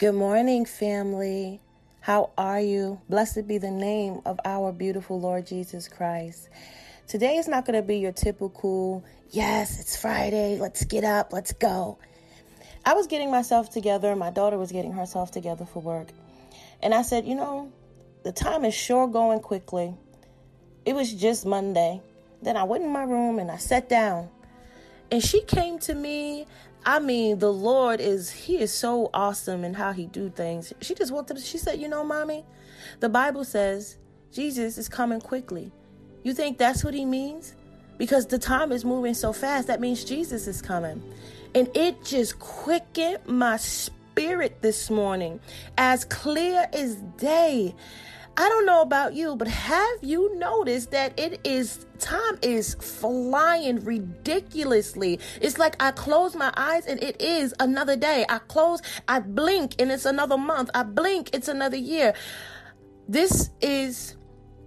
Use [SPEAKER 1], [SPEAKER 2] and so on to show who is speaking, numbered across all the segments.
[SPEAKER 1] Good morning, family. How are you? Blessed be the name of our beautiful Lord Jesus Christ. Today is not going to be your typical, yes, it's Friday, let's get up, let's go. I was getting myself together, my daughter was getting herself together for work. And I said, you know, the time is sure going quickly. It was just Monday. Then I went in my room and I sat down. And she came to me I mean, the Lord is He is so awesome in how He do things. She just walked up. She said, "You know, mommy, the Bible says Jesus is coming quickly. You think that's what He means? Because the time is moving so fast. That means Jesus is coming." And it just quickened my spirit this morning, as clear as day. I don't know about you, but have you noticed that it is time is flying ridiculously? It's like I close my eyes and it is another day. I close, I blink and it's another month. I blink, it's another year. This is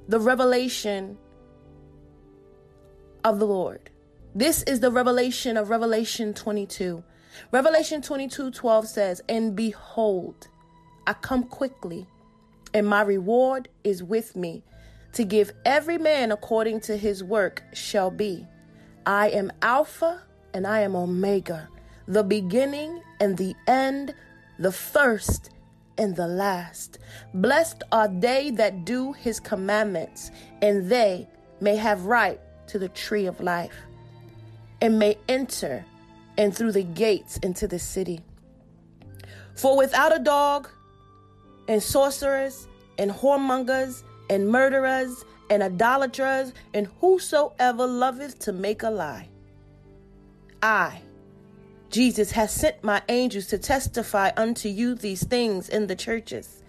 [SPEAKER 1] the revelation of the Lord. This is the revelation of Revelation 22. Revelation 22 12 says, And behold, I come quickly and my reward is with me to give every man according to his work shall be. I am Alpha and I am Omega, the beginning and the end, the first and the last. Blessed are they that do his commandments, and they may have right to the tree of life, and may enter and through the gates into the city. For without a dog, and sorcerers and whoremongers and murderers and idolaters and whosoever loveth to make a lie. I, Jesus, has sent my angels to testify unto you these things in the churches.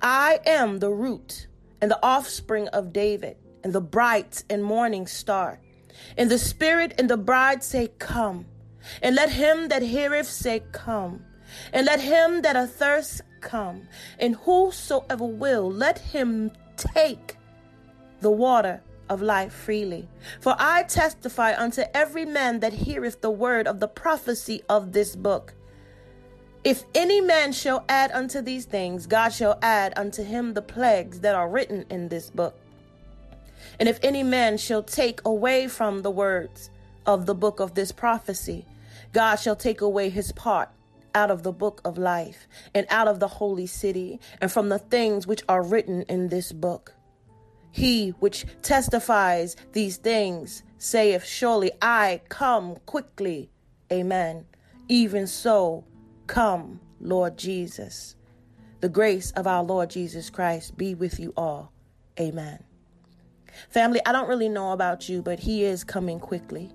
[SPEAKER 1] I am the root and the offspring of David and the bright and morning star. And the Spirit and the bride say, Come. And let him that heareth say, Come. And let him that athirst come, and whosoever will, let him take the water of life freely. For I testify unto every man that heareth the word of the prophecy of this book. If any man shall add unto these things, God shall add unto him the plagues that are written in this book. And if any man shall take away from the words of the book of this prophecy, God shall take away his part out of the book of life and out of the holy city and from the things which are written in this book. He which testifies these things saith, Surely I come quickly. Amen. Even so, come, Lord Jesus. The grace of our Lord Jesus Christ be with you all. Amen. Family, I don't really know about you, but He is coming quickly.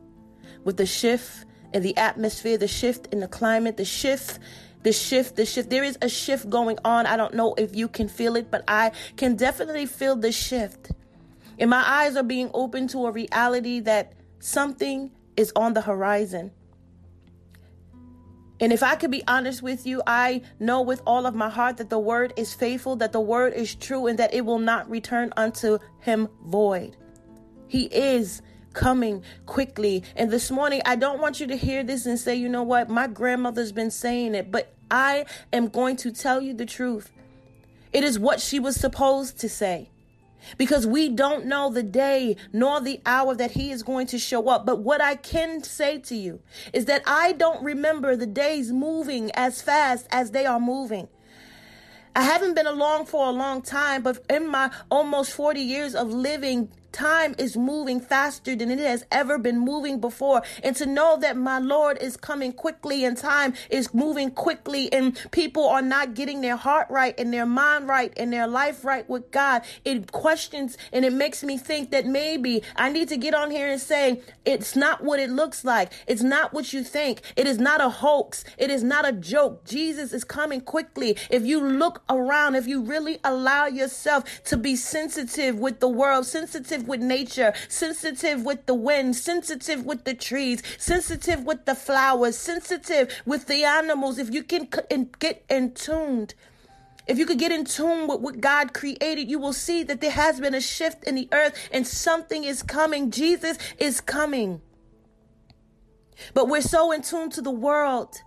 [SPEAKER 1] With the shift in the atmosphere, the shift in the climate, the shift the shift, the shift. There is a shift going on. I don't know if you can feel it, but I can definitely feel the shift. And my eyes are being open to a reality that something is on the horizon. And if I could be honest with you, I know with all of my heart that the word is faithful, that the word is true, and that it will not return unto him void. He is coming quickly. And this morning, I don't want you to hear this and say, you know what, my grandmother's been saying it, but I am going to tell you the truth. It is what she was supposed to say. Because we don't know the day nor the hour that he is going to show up. But what I can say to you is that I don't remember the days moving as fast as they are moving. I haven't been along for a long time, but in my almost 40 years of living, Time is moving faster than it has ever been moving before. And to know that my Lord is coming quickly and time is moving quickly and people are not getting their heart right and their mind right and their life right with God, it questions and it makes me think that maybe I need to get on here and say, it's not what it looks like. It's not what you think. It is not a hoax. It is not a joke. Jesus is coming quickly. If you look around, if you really allow yourself to be sensitive with the world, sensitive sensitive with nature, sensitive with the wind, sensitive with the trees, sensitive with the flowers, sensitive with the animals. If you can get in tuned, if you could get in tune with what God created, you will see that there has been a shift in the earth and something is coming. Jesus is coming. But we're so in tune to the world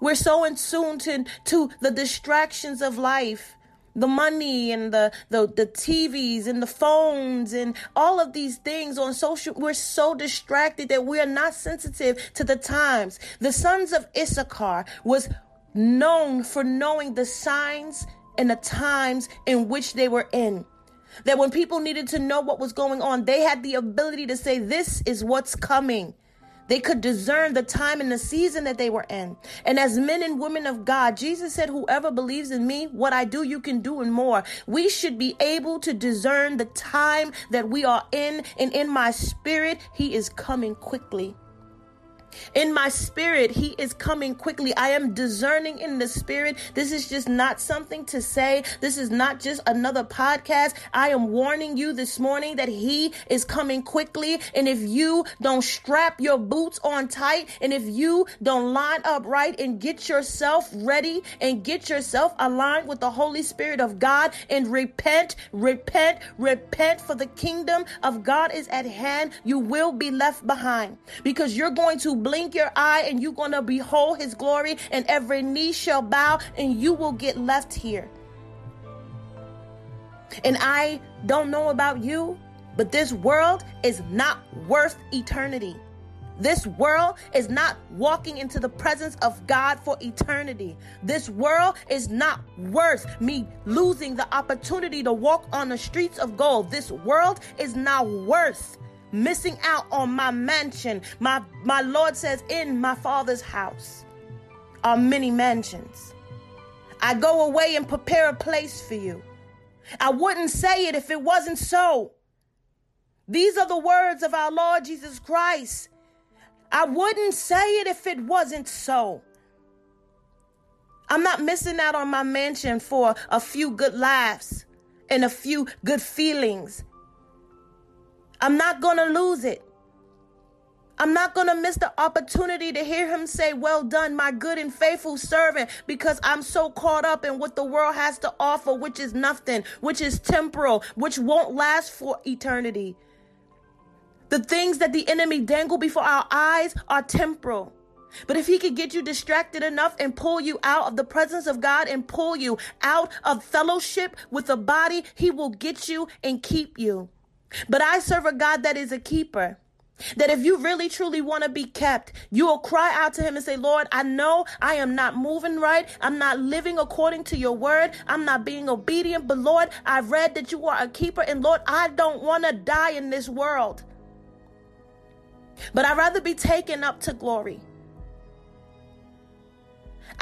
[SPEAKER 1] We're so in tune to, to the distractions of life the money and the, the the TVs and the phones and all of these things on social we're so distracted that we are not sensitive to the times. The sons of Issachar was known for knowing the signs and the times in which they were in. That when people needed to know what was going on they had the ability to say this is what's coming they could discern the time and the season that they were in. And as men and women of God, Jesus said, Whoever believes in me, what I do, you can do and more. We should be able to discern the time that we are in. And in my spirit, He is coming quickly. In my spirit, He is coming quickly. I am discerning in the spirit. This is just not something to say. This is not just another podcast. I am warning you this morning that He is coming quickly. And if you don't strap your boots on tight, and if you don't line up right and get yourself ready and get yourself aligned with the Holy Spirit of God and repent, repent, repent, for the kingdom of God is at hand, you will be left behind because you're going to blink your eye and you're going to behold his glory, and every knee shall bow, and you will get left here. And I don't know about you, but this world is not worth eternity. This world is not walking into the presence of God for eternity. This world is not worth me losing the opportunity to walk on the streets of gold. This world is not worth missing out on my mansion. My, my Lord says, In my Father's house are many mansions. I go away and prepare a place for you. I wouldn't say it if it wasn't so. These are the words of our Lord Jesus Christ. I wouldn't say it if it wasn't so. I'm not missing out on my mansion for a few good laughs and a few good feelings I'm not going to lose it. I'm not going to miss the opportunity to hear him say, Well done, my good and faithful servant, because I'm so caught up in what the world has to offer, which is nothing, which is temporal, which won't last for eternity. The things that the enemy dangle before our eyes are temporal. But if he could get you distracted enough and pull you out of the presence of God and pull you out of fellowship with the body, he will get you and keep you. But I serve a God that is a keeper. That if you really truly want to be kept, you will cry out to him and say, Lord, I know I am not moving right. I'm not living according to your word. I'm not being obedient. But Lord, I've read that you are a keeper. And Lord, I don't want to die in this world. But I'd rather be taken up to glory.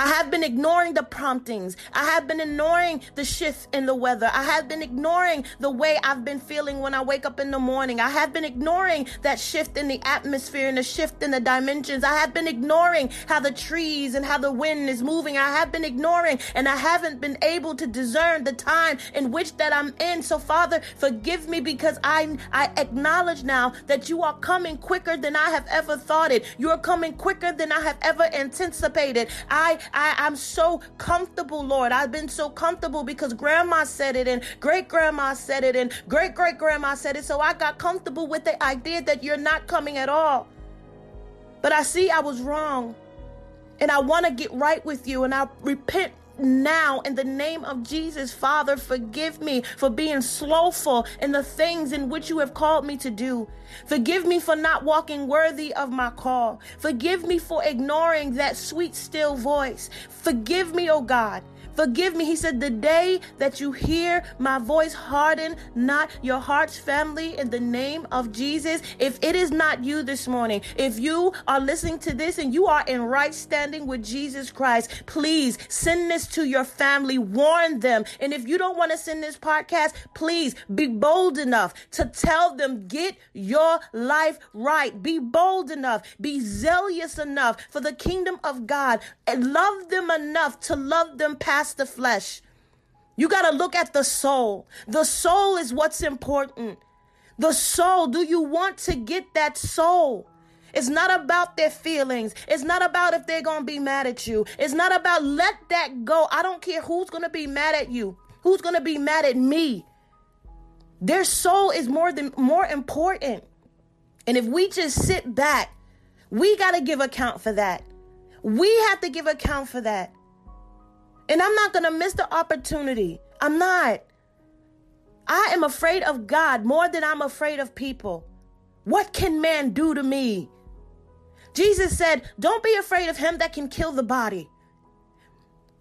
[SPEAKER 1] I have been ignoring the promptings. I have been ignoring the shifts in the weather. I have been ignoring the way I've been feeling when I wake up in the morning. I have been ignoring that shift in the atmosphere and the shift in the dimensions. I have been ignoring how the trees and how the wind is moving. I have been ignoring and I haven't been able to discern the time in which that I'm in. So Father, forgive me because I I acknowledge now that you are coming quicker than I have ever thought it. You are coming quicker than I have ever anticipated. I I, I'm so comfortable, Lord. I've been so comfortable because grandma said it and great grandma said it and great great grandma said it. So I got comfortable with the idea that you're not coming at all. But I see I was wrong. And I want to get right with you. And I repent now in the name of Jesus. Father, forgive me for being slowful in the things in which you have called me to do. Forgive me for not walking worthy of my call. Forgive me for ignoring that sweet, still voice. Forgive me, oh God. Forgive me. He said, The day that you hear my voice, harden not your heart's family in the name of Jesus. If it is not you this morning, if you are listening to this and you are in right standing with Jesus Christ, please send this to your family, warn them. And if you don't want to send this podcast, please be bold enough to tell them, Get your life right. Be bold enough, be zealous enough for the kingdom of God, and love them enough to love them past past the flesh. You got to look at the soul. The soul is what's important. The soul, do you want to get that soul? It's not about their feelings. It's not about if they're going to be mad at you. It's not about let that go. I don't care who's going to be mad at you. Who's going to be mad at me? Their soul is more than more important. And if we just sit back, we got to give account for that. We have to give account for that. And I'm not going to miss the opportunity. I'm not. I am afraid of God more than I'm afraid of people. What can man do to me? Jesus said, Don't be afraid of him that can kill the body,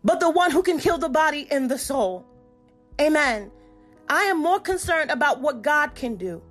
[SPEAKER 1] but the one who can kill the body and the soul. Amen. I am more concerned about what God can do.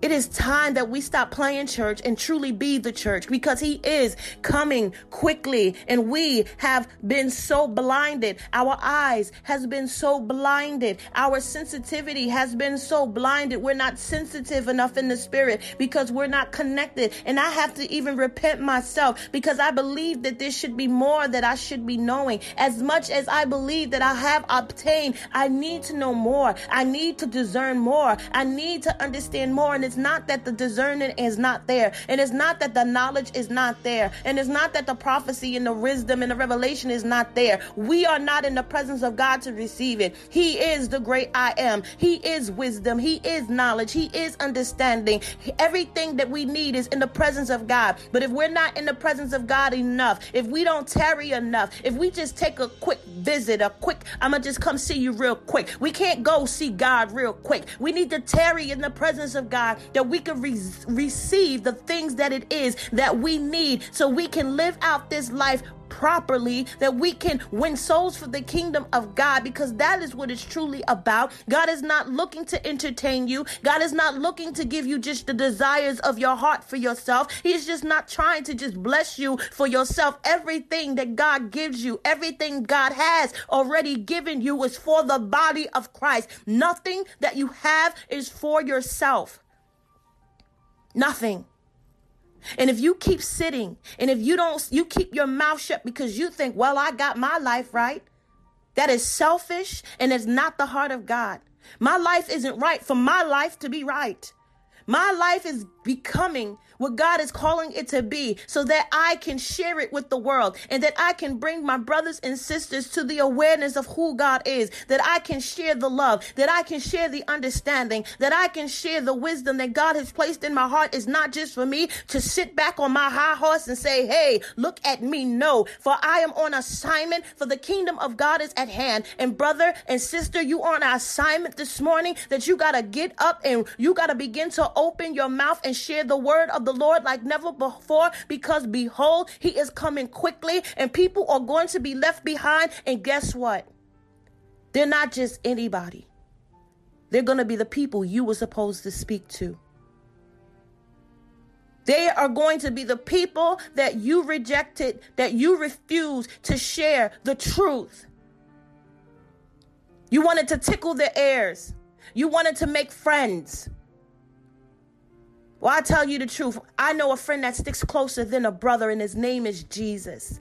[SPEAKER 1] It is time that we stop playing church and truly be the church because he is coming quickly and we have been so blinded. Our eyes has been so blinded. Our sensitivity has been so blinded. We're not sensitive enough in the spirit because we're not connected. And I have to even repent myself because I believe that there should be more that I should be knowing. As much as I believe that I have obtained, I need to know more. I need to discern more. I need to understand more. And it's not that the discerning is not there. And it's not that the knowledge is not there. And it's not that the prophecy and the wisdom and the revelation is not there. We are not in the presence of God to receive it. He is the great I am. He is wisdom. He is knowledge. He is understanding. Everything that we need is in the presence of God. But if we're not in the presence of God enough, if we don't tarry enough, if we just take a quick visit, a quick, I'm going to just come see you real quick. We can't go see God real quick. We need to tarry in the presence of God that we can re- receive the things that it is that we need so we can live out this life properly, that we can win souls for the kingdom of God, because that is what it's truly about. God is not looking to entertain you, God is not looking to give you just the desires of your heart for yourself. He's just not trying to just bless you for yourself. Everything that God gives you, everything God has already given you is for the body of Christ. Nothing that you have is for yourself. Nothing. And if you keep sitting and if you don't, you keep your mouth shut because you think, well, I got my life right, that is selfish and it's not the heart of God. My life isn't right for my life to be right. My life is becoming what God is calling it to be so that I can share it with the world and that I can bring my brothers and sisters to the awareness of who God is, that I can share the love, that I can share the understanding, that I can share the wisdom that God has placed in my heart is not just for me to sit back on my high horse and say, Hey, look at me. No, for I am on assignment for the kingdom of God is at hand. And brother and sister, you are on assignment this morning that you got to get up and you got to begin to open your mouth and share the word of the Lord like never before because behold, he is coming quickly and people are going to be left behind. And guess what? They're not just anybody. They're going to be the people you were supposed to speak to. They are going to be the people that you rejected, that you refused to share the truth. You wanted to tickle their ears. You wanted to make friends. Well, I tell you the truth. I know a friend that sticks closer than a brother, and his name is Jesus.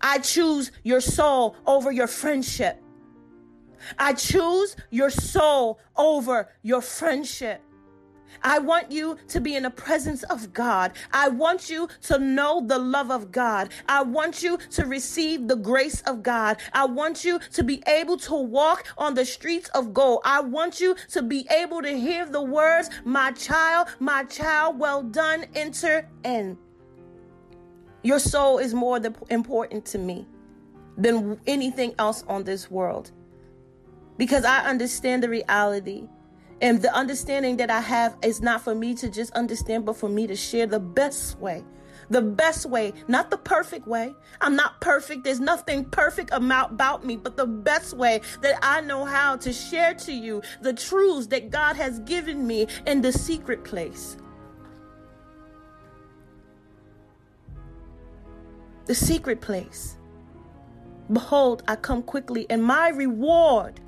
[SPEAKER 1] I choose your soul over your friendship. I choose your soul over your friendship. I want you to be in the presence of God. I want you to know the love of God. I want you to receive the grace of God. I want you to be able to walk on the streets of gold. I want you to be able to hear the words, My child, my child, well done, enter in. Your soul is more important to me than anything else on this world because I understand the reality and the understanding that I have is not for me to just understand, but for me to share the best way. The best way, not the perfect way. I'm not perfect. There's nothing perfect about me, but the best way that I know how to share to you the truths that God has given me in the secret place. The secret place. Behold, I come quickly, and my reward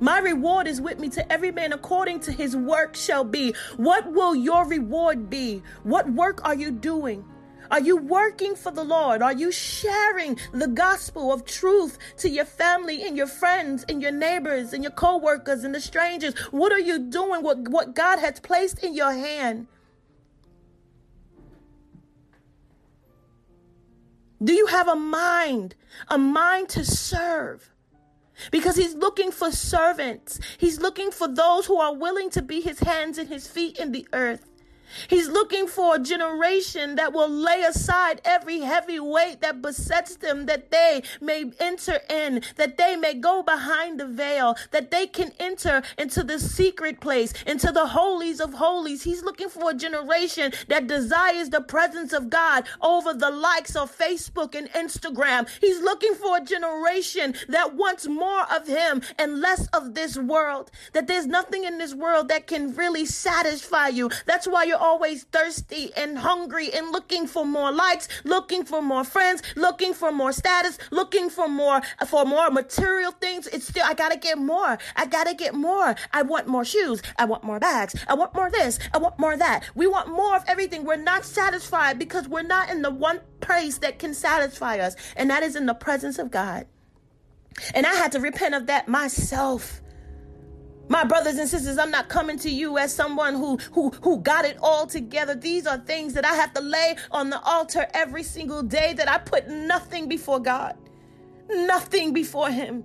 [SPEAKER 1] my reward is with me to every man according to his work shall be. What will your reward be? What work are you doing? Are you working for the Lord? Are you sharing the gospel of truth to your family and your friends and your neighbors and your co-workers and the strangers? What are you doing? What, what God has placed in your hand? Do you have a mind, a mind to serve? Because he's looking for servants. He's looking for those who are willing to be his hands and his feet in the earth. He's looking for a generation that will lay aside every heavy weight that besets them, that they may enter in, that they may go behind the veil, that they can enter into the secret place, into the holies of holies. He's looking for a generation that desires the presence of God over the likes of Facebook and Instagram. He's looking for a generation that wants more of Him and less of this world, that there's nothing in this world that can really satisfy you. That's why you're always thirsty and hungry and looking for more likes, looking for more friends, looking for more status, looking for more for more material things. It's still I gotta get more. I gotta get more. I want more shoes. I want more bags. I want more this. I want more that. We want more of everything. We're not satisfied because we're not in the one place that can satisfy us, and that is in the presence of God. And I had to repent of that myself. My brothers and sisters, I'm not coming to you as someone who who who got it all together. These are things that I have to lay on the altar every single day that I put nothing before God. Nothing before him.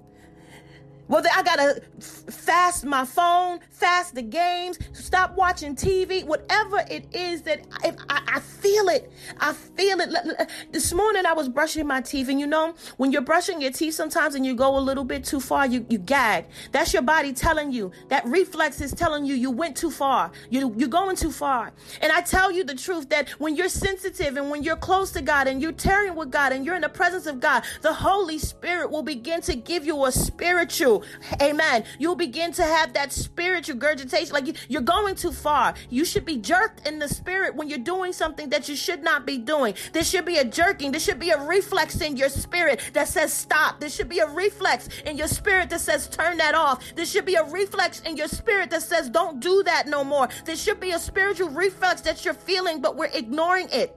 [SPEAKER 1] Whether I gotta fast my phone, fast the games, stop watching TV, whatever it is that I, I, I, feel it. I feel it. This morning I was brushing my teeth, and you know, when you're brushing your teeth sometimes and you go a little bit too far, you, you gag. That's your body telling you. That reflex is telling you you went too far. You, you're going too far. And I tell you the truth that when you're sensitive and when you're close to God and you're tearing with God and you're in the presence of God, the Holy Spirit will begin to give you a spiritual Amen. You'll begin to have that spiritual regurgitation. Like you're going too far. You should be jerked in the spirit when you're doing something that you should not be doing. There should be a jerking. There should be a reflex in your spirit that says stop. There should be a reflex in your spirit that says turn that off. There should be a reflex in your spirit that says don't do that no more. There should be a spiritual reflex that you're feeling, but we're ignoring it.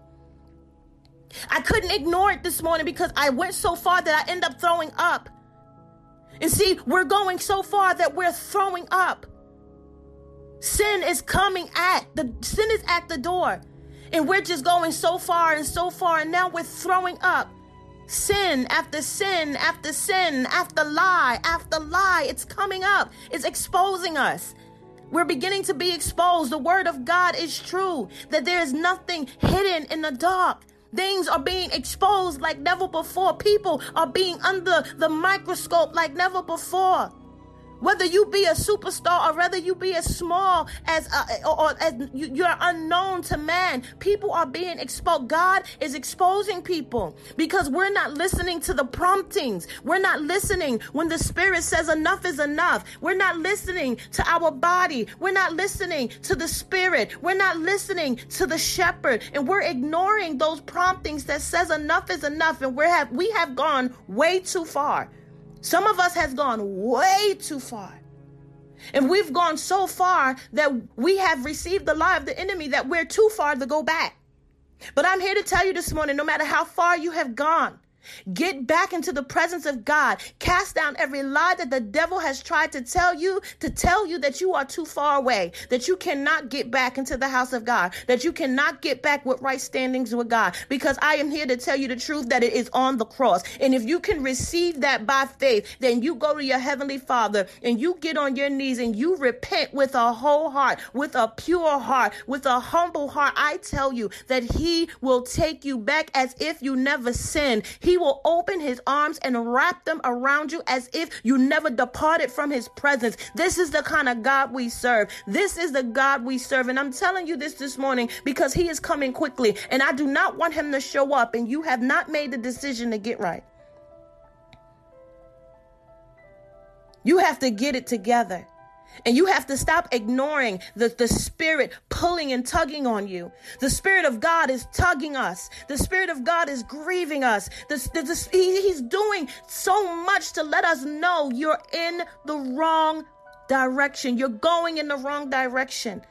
[SPEAKER 1] I couldn't ignore it this morning because I went so far that I end up throwing up. And see, we're going so far that we're throwing up. Sin is coming at the sin is at the door. And we're just going so far and so far, and now we're throwing up. Sin after sin after sin after lie after lie. It's coming up. It's exposing us. We're beginning to be exposed. The word of God is true, that there is nothing hidden in the dark. Things are being exposed like never before. People are being under the microscope like never before. Whether you be a superstar or whether you be as small as uh, or, or as you're unknown to man, people are being exposed. God is exposing people because we're not listening to the promptings. We're not listening when the Spirit says enough is enough. We're not listening to our body. We're not listening to the Spirit. We're not listening to the Shepherd, and we're ignoring those promptings that says enough is enough. And we have we have gone way too far. Some of us has gone way too far. And we've gone so far that we have received the lie of the enemy that we're too far to go back. But I'm here to tell you this morning no matter how far you have gone, Get back into the presence of God. Cast down every lie that the devil has tried to tell you, to tell you that you are too far away, that you cannot get back into the house of God, that you cannot get back with right standings with God. Because I am here to tell you the truth that it is on the cross. And if you can receive that by faith, then you go to your heavenly Father and you get on your knees and you repent with a whole heart, with a pure heart, with a humble heart. I tell you that He will take you back as if you never sinned. He he will open his arms and wrap them around you as if you never departed from his presence. This is the kind of God we serve. This is the God we serve. And I'm telling you this this morning because he is coming quickly. And I do not want him to show up and you have not made the decision to get right. You have to get it together. And you have to stop ignoring the, the spirit pulling and tugging on you. The spirit of God is tugging us. The spirit of God is grieving us. The, the, the, he, he's doing so much to let us know you're in the wrong direction. You're going in the wrong direction.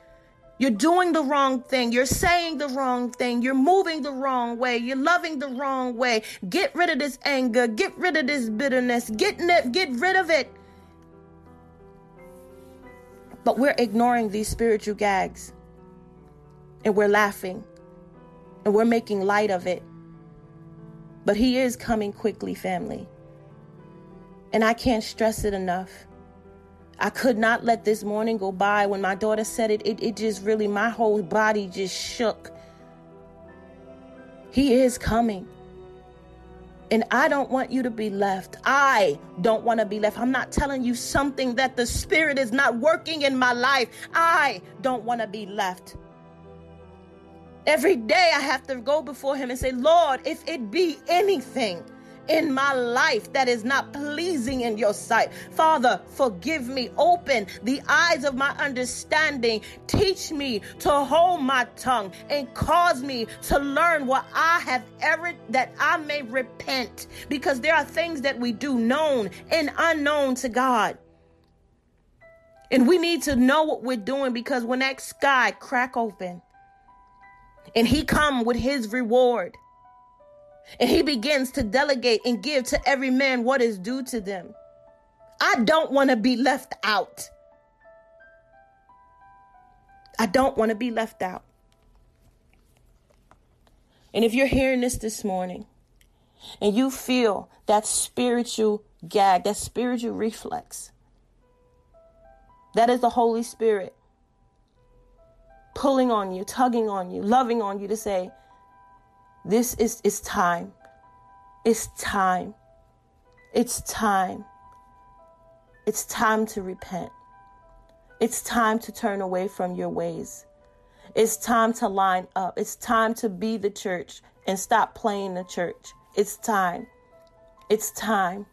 [SPEAKER 1] You're doing the wrong thing. You're saying the wrong thing. You're moving the wrong way. You're loving the wrong way. Get rid of this anger. Get rid of this bitterness. Get, get rid of it. But we're ignoring these spiritual gags and we're laughing and we're making light of it. But He is coming quickly, family. And I can't stress it enough. I could not let this morning go by. When my daughter said it, it, it just really, my whole body just shook. He is coming. And I don't want you to be left. I don't want to be left. I'm not telling you something that the Spirit is not working in my life. I don't want to be left. Every day I have to go before Him and say, Lord, if it be anything, in my life that is not pleasing in your sight. Father, forgive me. Open the eyes of my understanding. Teach me to hold my tongue and cause me to learn what I have erred that I may repent. Because there are things that we do known and unknown to God. And we need to know what we're doing because when that sky crack open and he come with his reward, and he begins to delegate and give to every man what is due to them. I don't want to be left out. I don't want to be left out. And if you're hearing this this morning and you feel that spiritual gag, that spiritual reflex, that is the Holy Spirit pulling on you, tugging on you, loving on you to say, this is it's time. It's time. It's time. It's time to repent. It's time to turn away from your ways. It's time to line up. It's time to be the church and stop playing the church. It's time. It's time.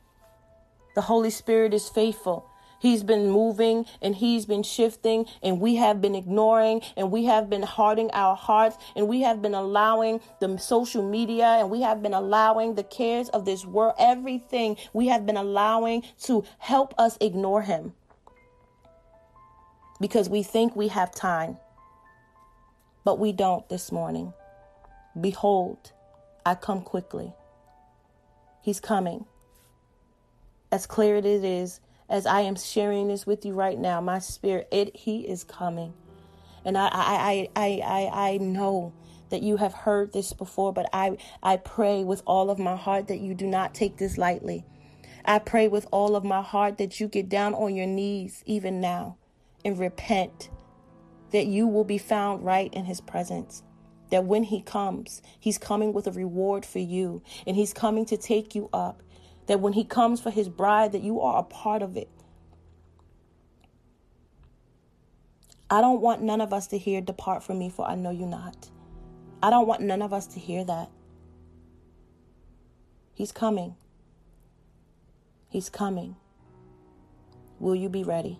[SPEAKER 1] The Holy Spirit is faithful. He's been moving and he's been shifting and we have been ignoring and we have been hardening our hearts and we have been allowing the social media and we have been allowing the cares of this world, everything we have been allowing to help us ignore him because we think we have time, but we don't this morning. Behold, I come quickly. He's coming. As clear as it is as I am sharing this with you right now, my spirit, it he is coming. And I I I I I know that you have heard this before, but I I pray with all of my heart that you do not take this lightly. I pray with all of my heart that you get down on your knees even now and repent that you will be found right in his presence. That when he comes, he's coming with a reward for you and he's coming to take you up that when he comes for his bride that you are a part of it. I don't want none of us to hear depart from me for I know you not. I don't want none of us to hear that. He's coming. He's coming. Will you be ready?